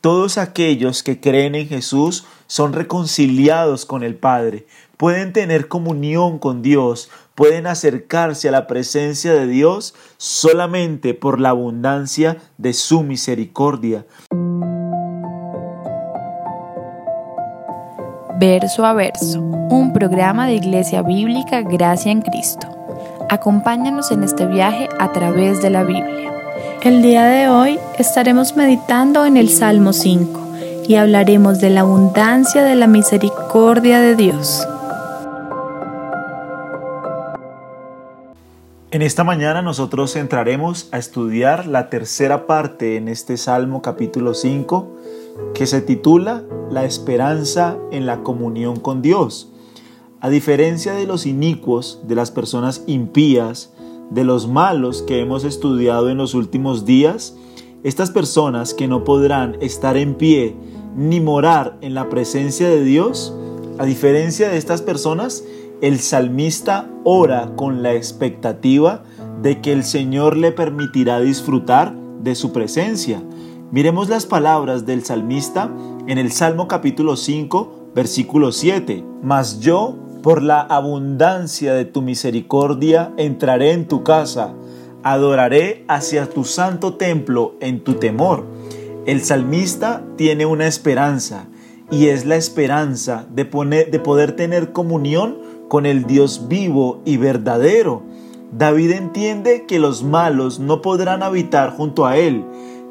Todos aquellos que creen en Jesús son reconciliados con el Padre, pueden tener comunión con Dios, pueden acercarse a la presencia de Dios solamente por la abundancia de su misericordia. Verso a verso, un programa de Iglesia Bíblica Gracia en Cristo. Acompáñanos en este viaje a través de la Biblia. El día de hoy estaremos meditando en el Salmo 5 y hablaremos de la abundancia de la misericordia de Dios. En esta mañana nosotros entraremos a estudiar la tercera parte en este Salmo capítulo 5 que se titula La esperanza en la comunión con Dios. A diferencia de los inicuos, de las personas impías, de los malos que hemos estudiado en los últimos días, estas personas que no podrán estar en pie ni morar en la presencia de Dios, a diferencia de estas personas, el salmista ora con la expectativa de que el Señor le permitirá disfrutar de su presencia. Miremos las palabras del salmista en el Salmo capítulo 5, versículo 7. Mas yo por la abundancia de tu misericordia entraré en tu casa, adoraré hacia tu santo templo en tu temor. El salmista tiene una esperanza y es la esperanza de, de poder tener comunión con el Dios vivo y verdadero. David entiende que los malos no podrán habitar junto a él,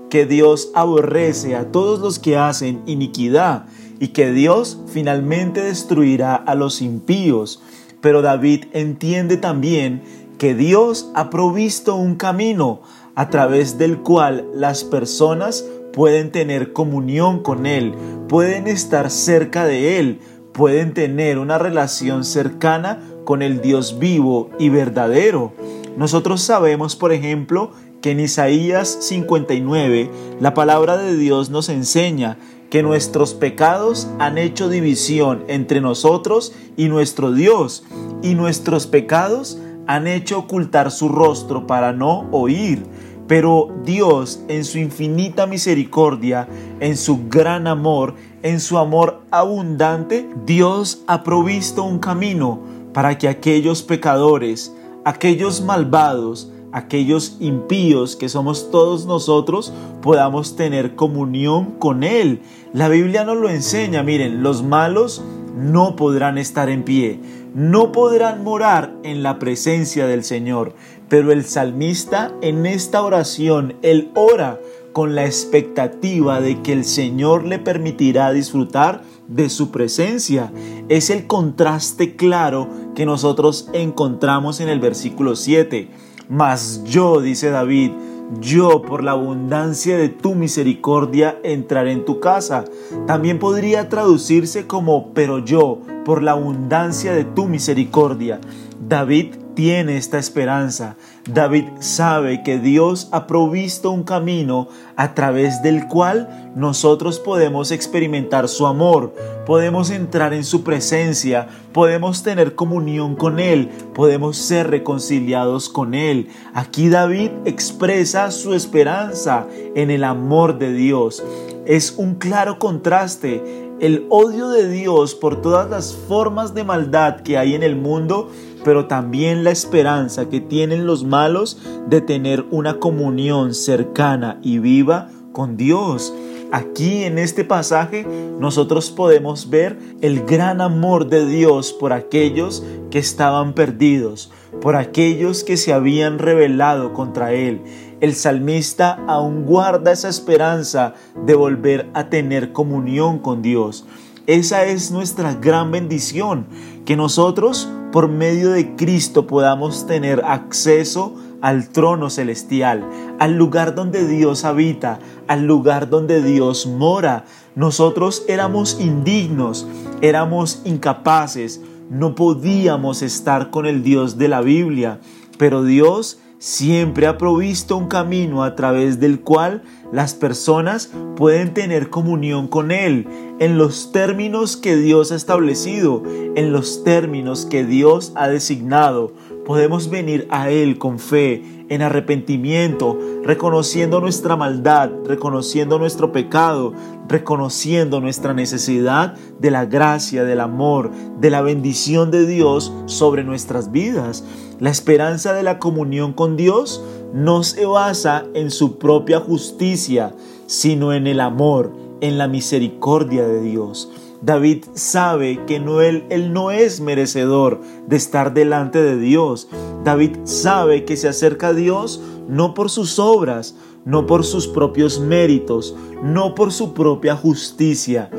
que Dios aborrece a todos los que hacen iniquidad y que Dios finalmente destruirá a los impíos. Pero David entiende también que Dios ha provisto un camino a través del cual las personas pueden tener comunión con Él, pueden estar cerca de Él, pueden tener una relación cercana con el Dios vivo y verdadero. Nosotros sabemos, por ejemplo, que en Isaías 59 la palabra de Dios nos enseña que nuestros pecados han hecho división entre nosotros y nuestro Dios, y nuestros pecados han hecho ocultar su rostro para no oír. Pero Dios, en su infinita misericordia, en su gran amor, en su amor abundante, Dios ha provisto un camino para que aquellos pecadores, aquellos malvados, aquellos impíos que somos todos nosotros podamos tener comunión con Él. La Biblia nos lo enseña, miren, los malos no podrán estar en pie, no podrán morar en la presencia del Señor, pero el salmista en esta oración, él ora con la expectativa de que el Señor le permitirá disfrutar de su presencia. Es el contraste claro que nosotros encontramos en el versículo 7 mas yo, dice David, yo por la abundancia de tu misericordia entraré en tu casa. También podría traducirse como, pero yo por la abundancia de tu misericordia. David tiene esta esperanza. David sabe que Dios ha provisto un camino a través del cual nosotros podemos experimentar su amor, podemos entrar en su presencia, podemos tener comunión con Él, podemos ser reconciliados con Él. Aquí David expresa su esperanza en el amor de Dios. Es un claro contraste el odio de Dios por todas las formas de maldad que hay en el mundo pero también la esperanza que tienen los malos de tener una comunión cercana y viva con Dios. Aquí en este pasaje nosotros podemos ver el gran amor de Dios por aquellos que estaban perdidos, por aquellos que se habían rebelado contra Él. El salmista aún guarda esa esperanza de volver a tener comunión con Dios. Esa es nuestra gran bendición, que nosotros por medio de Cristo podamos tener acceso al trono celestial, al lugar donde Dios habita, al lugar donde Dios mora. Nosotros éramos indignos, éramos incapaces, no podíamos estar con el Dios de la Biblia, pero Dios siempre ha provisto un camino a través del cual las personas pueden tener comunión con Él en los términos que Dios ha establecido, en los términos que Dios ha designado. Podemos venir a Él con fe, en arrepentimiento, reconociendo nuestra maldad, reconociendo nuestro pecado, reconociendo nuestra necesidad de la gracia, del amor, de la bendición de Dios sobre nuestras vidas. La esperanza de la comunión con Dios no se basa en su propia justicia, sino en el amor, en la misericordia de Dios. David sabe que no él, no es merecedor de estar delante de Dios. David sabe que se acerca a Dios no por sus obras, no por sus propios méritos, no por su propia justicia.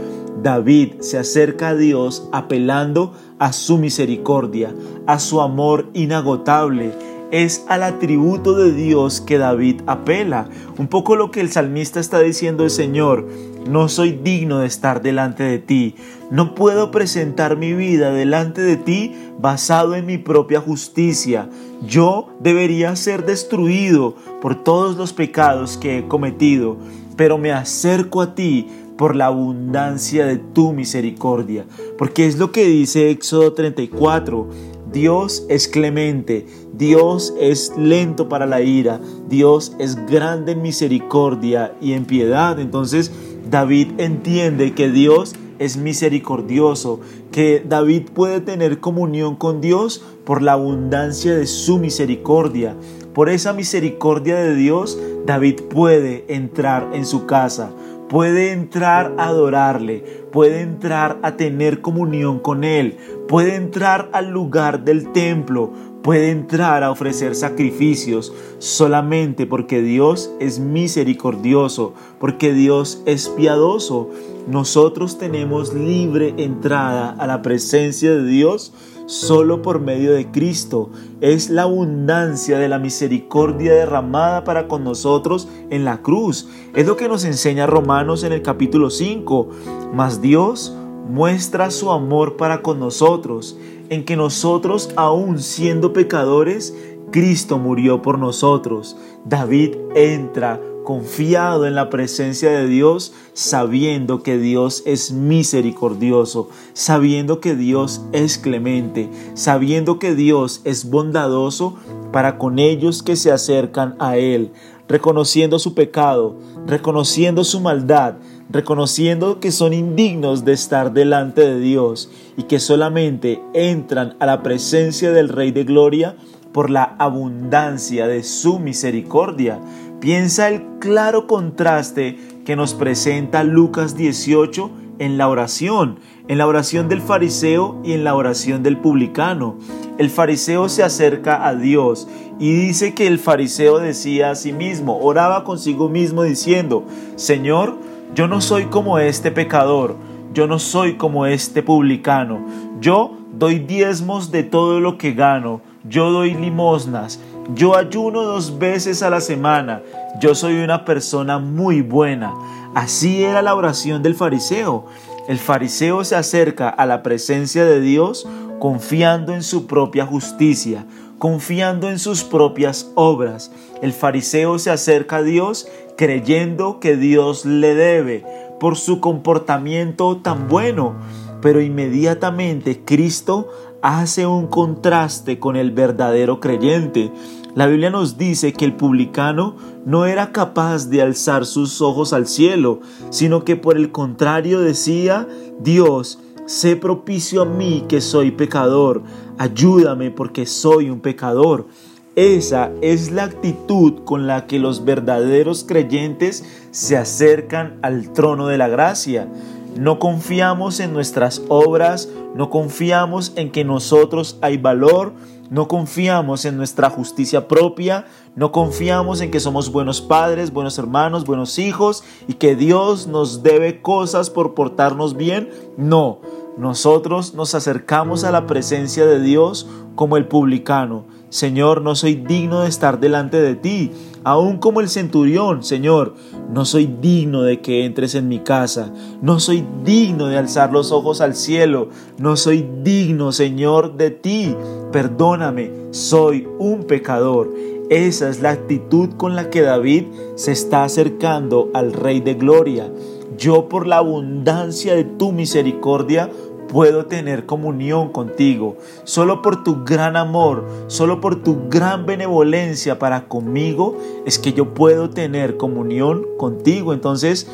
David se acerca a Dios apelando a su misericordia, a su amor inagotable es al atributo de Dios que David apela. Un poco lo que el salmista está diciendo es, Señor, no soy digno de estar delante de ti. No puedo presentar mi vida delante de ti basado en mi propia justicia. Yo debería ser destruido por todos los pecados que he cometido, pero me acerco a ti por la abundancia de tu misericordia. Porque es lo que dice Éxodo 34. Dios es clemente, Dios es lento para la ira, Dios es grande en misericordia y en piedad. Entonces David entiende que Dios es misericordioso, que David puede tener comunión con Dios por la abundancia de su misericordia. Por esa misericordia de Dios, David puede entrar en su casa, puede entrar a adorarle, puede entrar a tener comunión con Él, puede entrar al lugar del templo, puede entrar a ofrecer sacrificios solamente porque Dios es misericordioso, porque Dios es piadoso. Nosotros tenemos libre entrada a la presencia de Dios solo por medio de Cristo. Es la abundancia de la misericordia derramada para con nosotros en la cruz. Es lo que nos enseña Romanos en el capítulo 5. Mas Dios muestra su amor para con nosotros, en que nosotros, aun siendo pecadores, Cristo murió por nosotros. David entra confiado en la presencia de Dios, sabiendo que Dios es misericordioso, sabiendo que Dios es clemente, sabiendo que Dios es bondadoso para con ellos que se acercan a Él, reconociendo su pecado, reconociendo su maldad, reconociendo que son indignos de estar delante de Dios y que solamente entran a la presencia del Rey de Gloria por la abundancia de su misericordia. Piensa el claro contraste que nos presenta Lucas 18 en la oración, en la oración del fariseo y en la oración del publicano. El fariseo se acerca a Dios y dice que el fariseo decía a sí mismo, oraba consigo mismo diciendo, Señor, yo no soy como este pecador, yo no soy como este publicano, yo doy diezmos de todo lo que gano, yo doy limosnas, yo ayuno dos veces a la semana, yo soy una persona muy buena. Así era la oración del fariseo. El fariseo se acerca a la presencia de Dios confiando en su propia justicia, confiando en sus propias obras. El fariseo se acerca a Dios creyendo que Dios le debe por su comportamiento tan bueno. Pero inmediatamente Cristo hace un contraste con el verdadero creyente. La Biblia nos dice que el publicano no era capaz de alzar sus ojos al cielo, sino que por el contrario decía, Dios, sé propicio a mí que soy pecador, ayúdame porque soy un pecador. Esa es la actitud con la que los verdaderos creyentes se acercan al trono de la gracia. No confiamos en nuestras obras, no confiamos en que nosotros hay valor, no confiamos en nuestra justicia propia, no confiamos en que somos buenos padres, buenos hermanos, buenos hijos y que Dios nos debe cosas por portarnos bien. No, nosotros nos acercamos a la presencia de Dios como el publicano. Señor, no soy digno de estar delante de ti, aún como el centurión, Señor, no soy digno de que entres en mi casa, no soy digno de alzar los ojos al cielo, no soy digno, Señor, de ti, perdóname, soy un pecador. Esa es la actitud con la que David se está acercando al Rey de Gloria. Yo por la abundancia de tu misericordia puedo tener comunión contigo. Solo por tu gran amor, solo por tu gran benevolencia para conmigo es que yo puedo tener comunión contigo. Entonces,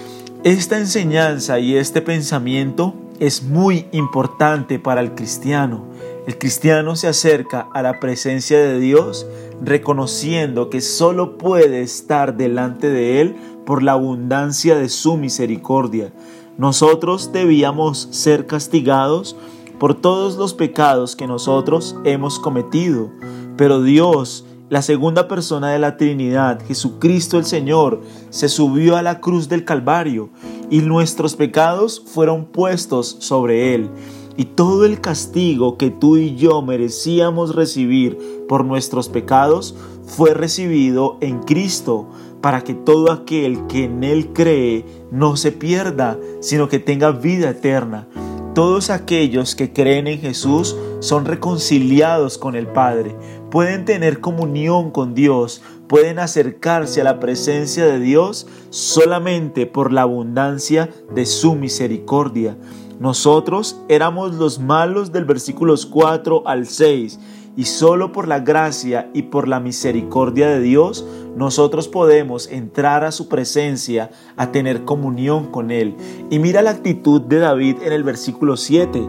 esta enseñanza y este pensamiento es muy importante para el cristiano. El cristiano se acerca a la presencia de Dios reconociendo que solo puede estar delante de Él por la abundancia de su misericordia. Nosotros debíamos ser castigados por todos los pecados que nosotros hemos cometido, pero Dios, la segunda persona de la Trinidad, Jesucristo el Señor, se subió a la cruz del Calvario y nuestros pecados fueron puestos sobre Él. Y todo el castigo que tú y yo merecíamos recibir por nuestros pecados fue recibido en Cristo, para que todo aquel que en Él cree no se pierda, sino que tenga vida eterna. Todos aquellos que creen en Jesús son reconciliados con el Padre, pueden tener comunión con Dios, pueden acercarse a la presencia de Dios solamente por la abundancia de su misericordia. Nosotros éramos los malos del versículos 4 al 6 y solo por la gracia y por la misericordia de Dios nosotros podemos entrar a su presencia a tener comunión con Él. Y mira la actitud de David en el versículo 7.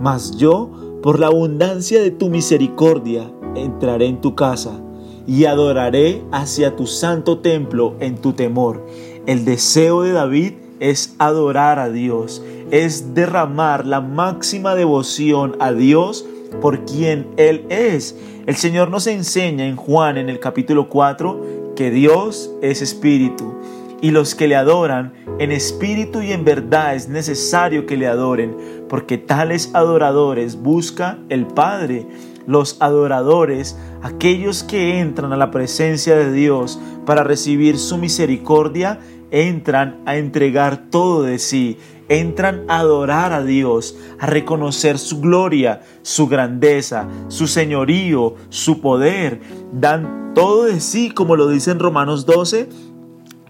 Mas yo, por la abundancia de tu misericordia, entraré en tu casa y adoraré hacia tu santo templo en tu temor. El deseo de David es adorar a Dios, es derramar la máxima devoción a Dios por quien Él es. El Señor nos enseña en Juan en el capítulo 4 que Dios es espíritu y los que le adoran en espíritu y en verdad es necesario que le adoren, porque tales adoradores busca el Padre. Los adoradores, aquellos que entran a la presencia de Dios para recibir su misericordia, entran a entregar todo de sí, entran a adorar a Dios, a reconocer su gloria, su grandeza, su señorío, su poder, dan todo de sí, como lo dice en Romanos 12,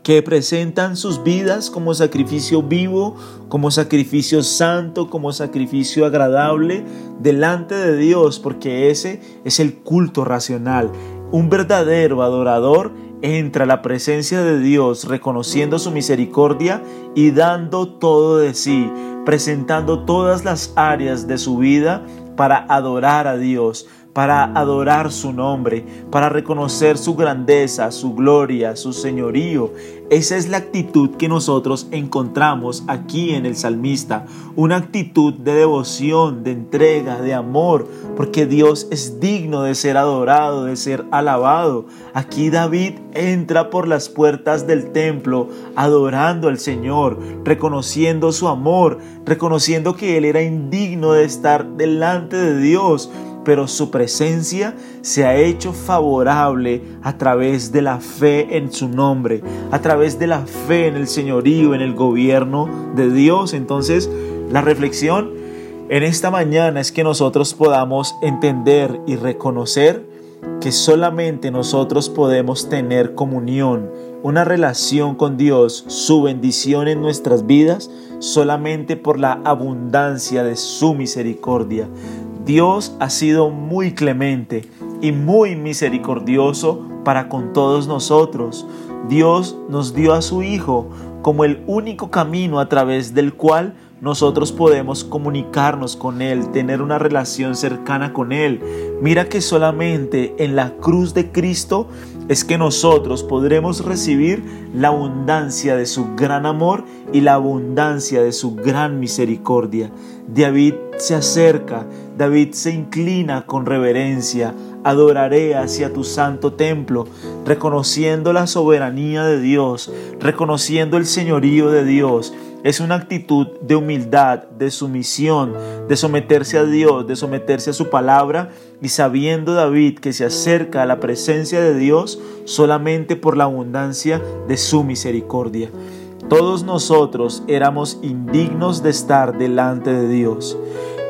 que presentan sus vidas como sacrificio vivo, como sacrificio santo, como sacrificio agradable delante de Dios, porque ese es el culto racional. Un verdadero adorador entra a la presencia de Dios reconociendo su misericordia y dando todo de sí, presentando todas las áreas de su vida para adorar a Dios, para adorar su nombre, para reconocer su grandeza, su gloria, su señorío. Esa es la actitud que nosotros encontramos aquí en el salmista, una actitud de devoción, de entrega, de amor, porque Dios es digno de ser adorado, de ser alabado. Aquí David entra por las puertas del templo adorando al Señor, reconociendo su amor, reconociendo que él era indigno de estar delante de Dios, pero su presencia se ha hecho favorable a través de la fe en su nombre, a través de la fe en el señorío, en el gobierno de Dios. Entonces, la reflexión en esta mañana es que nosotros podamos entender y reconocer que solamente nosotros podemos tener comunión, una relación con Dios, su bendición en nuestras vidas, solamente por la abundancia de su misericordia. Dios ha sido muy clemente y muy misericordioso para con todos nosotros. Dios nos dio a su Hijo como el único camino a través del cual nosotros podemos comunicarnos con Él, tener una relación cercana con Él. Mira que solamente en la cruz de Cristo es que nosotros podremos recibir la abundancia de su gran amor y la abundancia de su gran misericordia. David se acerca, David se inclina con reverencia, adoraré hacia tu santo templo, reconociendo la soberanía de Dios, reconociendo el señorío de Dios, es una actitud de humildad, de sumisión, de someterse a Dios, de someterse a su palabra y sabiendo David que se acerca a la presencia de Dios solamente por la abundancia de su misericordia. Todos nosotros éramos indignos de estar delante de Dios.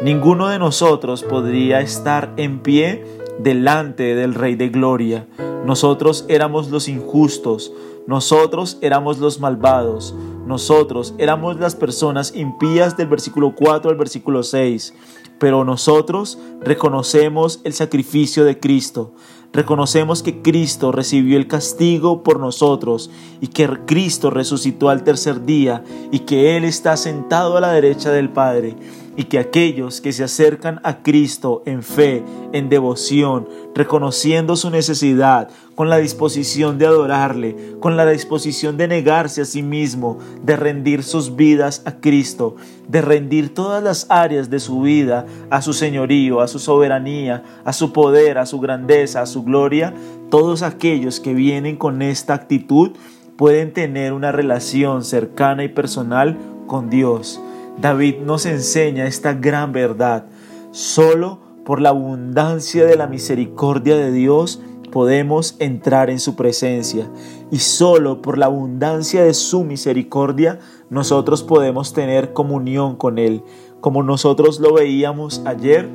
Ninguno de nosotros podría estar en pie delante del Rey de Gloria. Nosotros éramos los injustos, Nosotros éramos los malvados, nosotros éramos las personas impías del versículo 4 al versículo 6, pero nosotros reconocemos el sacrificio de Cristo. Reconocemos que Cristo recibió el castigo por nosotros y que Cristo resucitó al tercer día y que Él está sentado a la derecha del Padre y que aquellos que se acercan a Cristo en fe, en devoción, reconociendo su necesidad, con la disposición de adorarle, con la disposición de negarse a sí mismo, de rendir sus vidas a Cristo, de rendir todas las áreas de su vida a su señorío, a su soberanía, a su poder, a su grandeza, a su gloria, todos aquellos que vienen con esta actitud pueden tener una relación cercana y personal con Dios. David nos enseña esta gran verdad. Solo por la abundancia de la misericordia de Dios podemos entrar en su presencia y solo por la abundancia de su misericordia nosotros podemos tener comunión con Él. Como nosotros lo veíamos ayer,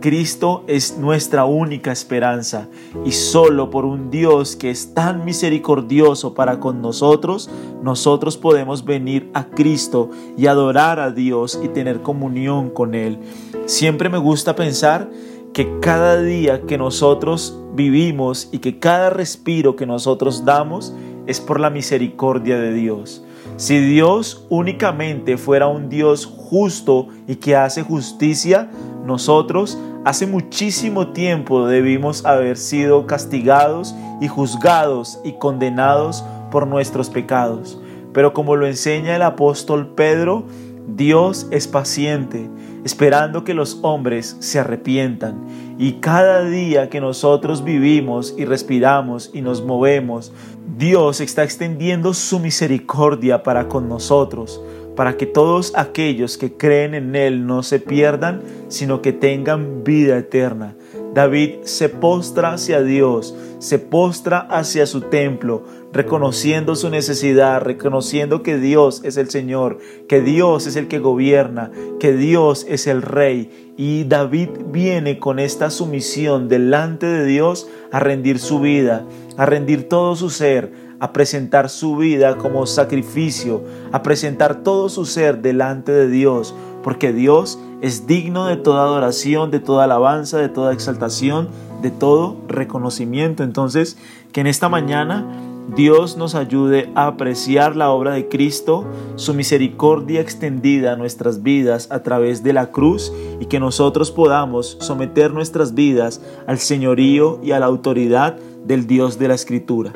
Cristo es nuestra única esperanza y solo por un Dios que es tan misericordioso para con nosotros, nosotros podemos venir a Cristo y adorar a Dios y tener comunión con Él. Siempre me gusta pensar que cada día que nosotros vivimos y que cada respiro que nosotros damos es por la misericordia de Dios. Si Dios únicamente fuera un Dios justo y que hace justicia, nosotros hace muchísimo tiempo debimos haber sido castigados y juzgados y condenados por nuestros pecados. Pero como lo enseña el apóstol Pedro, Dios es paciente, esperando que los hombres se arrepientan. Y cada día que nosotros vivimos y respiramos y nos movemos, Dios está extendiendo su misericordia para con nosotros para que todos aquellos que creen en Él no se pierdan, sino que tengan vida eterna. David se postra hacia Dios, se postra hacia su templo, reconociendo su necesidad, reconociendo que Dios es el Señor, que Dios es el que gobierna, que Dios es el Rey. Y David viene con esta sumisión delante de Dios a rendir su vida, a rendir todo su ser, a presentar su vida como sacrificio, a presentar todo su ser delante de Dios, porque Dios es digno de toda adoración, de toda alabanza, de toda exaltación, de todo reconocimiento. Entonces, que en esta mañana Dios nos ayude a apreciar la obra de Cristo, su misericordia extendida a nuestras vidas a través de la cruz y que nosotros podamos someter nuestras vidas al señorío y a la autoridad del Dios de la Escritura.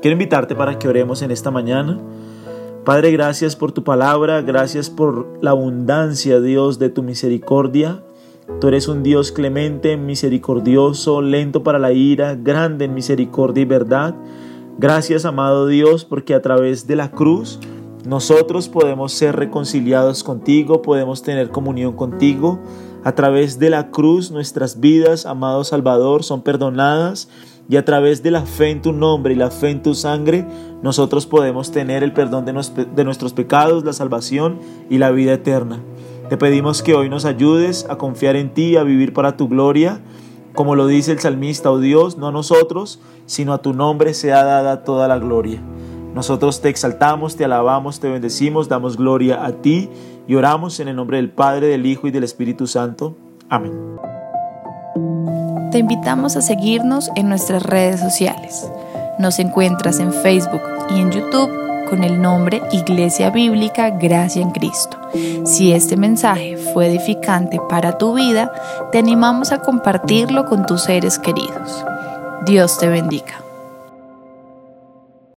Quiero invitarte para que oremos en esta mañana. Padre, gracias por tu palabra, gracias por la abundancia, Dios, de tu misericordia. Tú eres un Dios clemente, misericordioso, lento para la ira, grande en misericordia y verdad. Gracias, amado Dios, porque a través de la cruz nosotros podemos ser reconciliados contigo, podemos tener comunión contigo. A través de la cruz nuestras vidas, amado Salvador, son perdonadas y a través de la fe en tu nombre y la fe en tu sangre, nosotros podemos tener el perdón de, nuestros pecados, la salvación y la vida eterna. Te pedimos que hoy nos ayudes a confiar en ti, a vivir para tu gloria. Como lo dice el salmista, oh Dios, no a nosotros, sino a tu nombre sea dada toda la gloria. Nosotros te exaltamos, te alabamos, te bendecimos, damos gloria a ti y oramos en el nombre del Padre, del Hijo y del Espíritu Santo. Amén. Te invitamos a seguirnos en nuestras redes sociales. Nos encuentras en Facebook y en YouTube con el nombre Iglesia Bíblica Gracia en Cristo. Si este mensaje fue edificante para tu vida, te animamos a compartirlo con tus seres queridos. Dios te bendiga.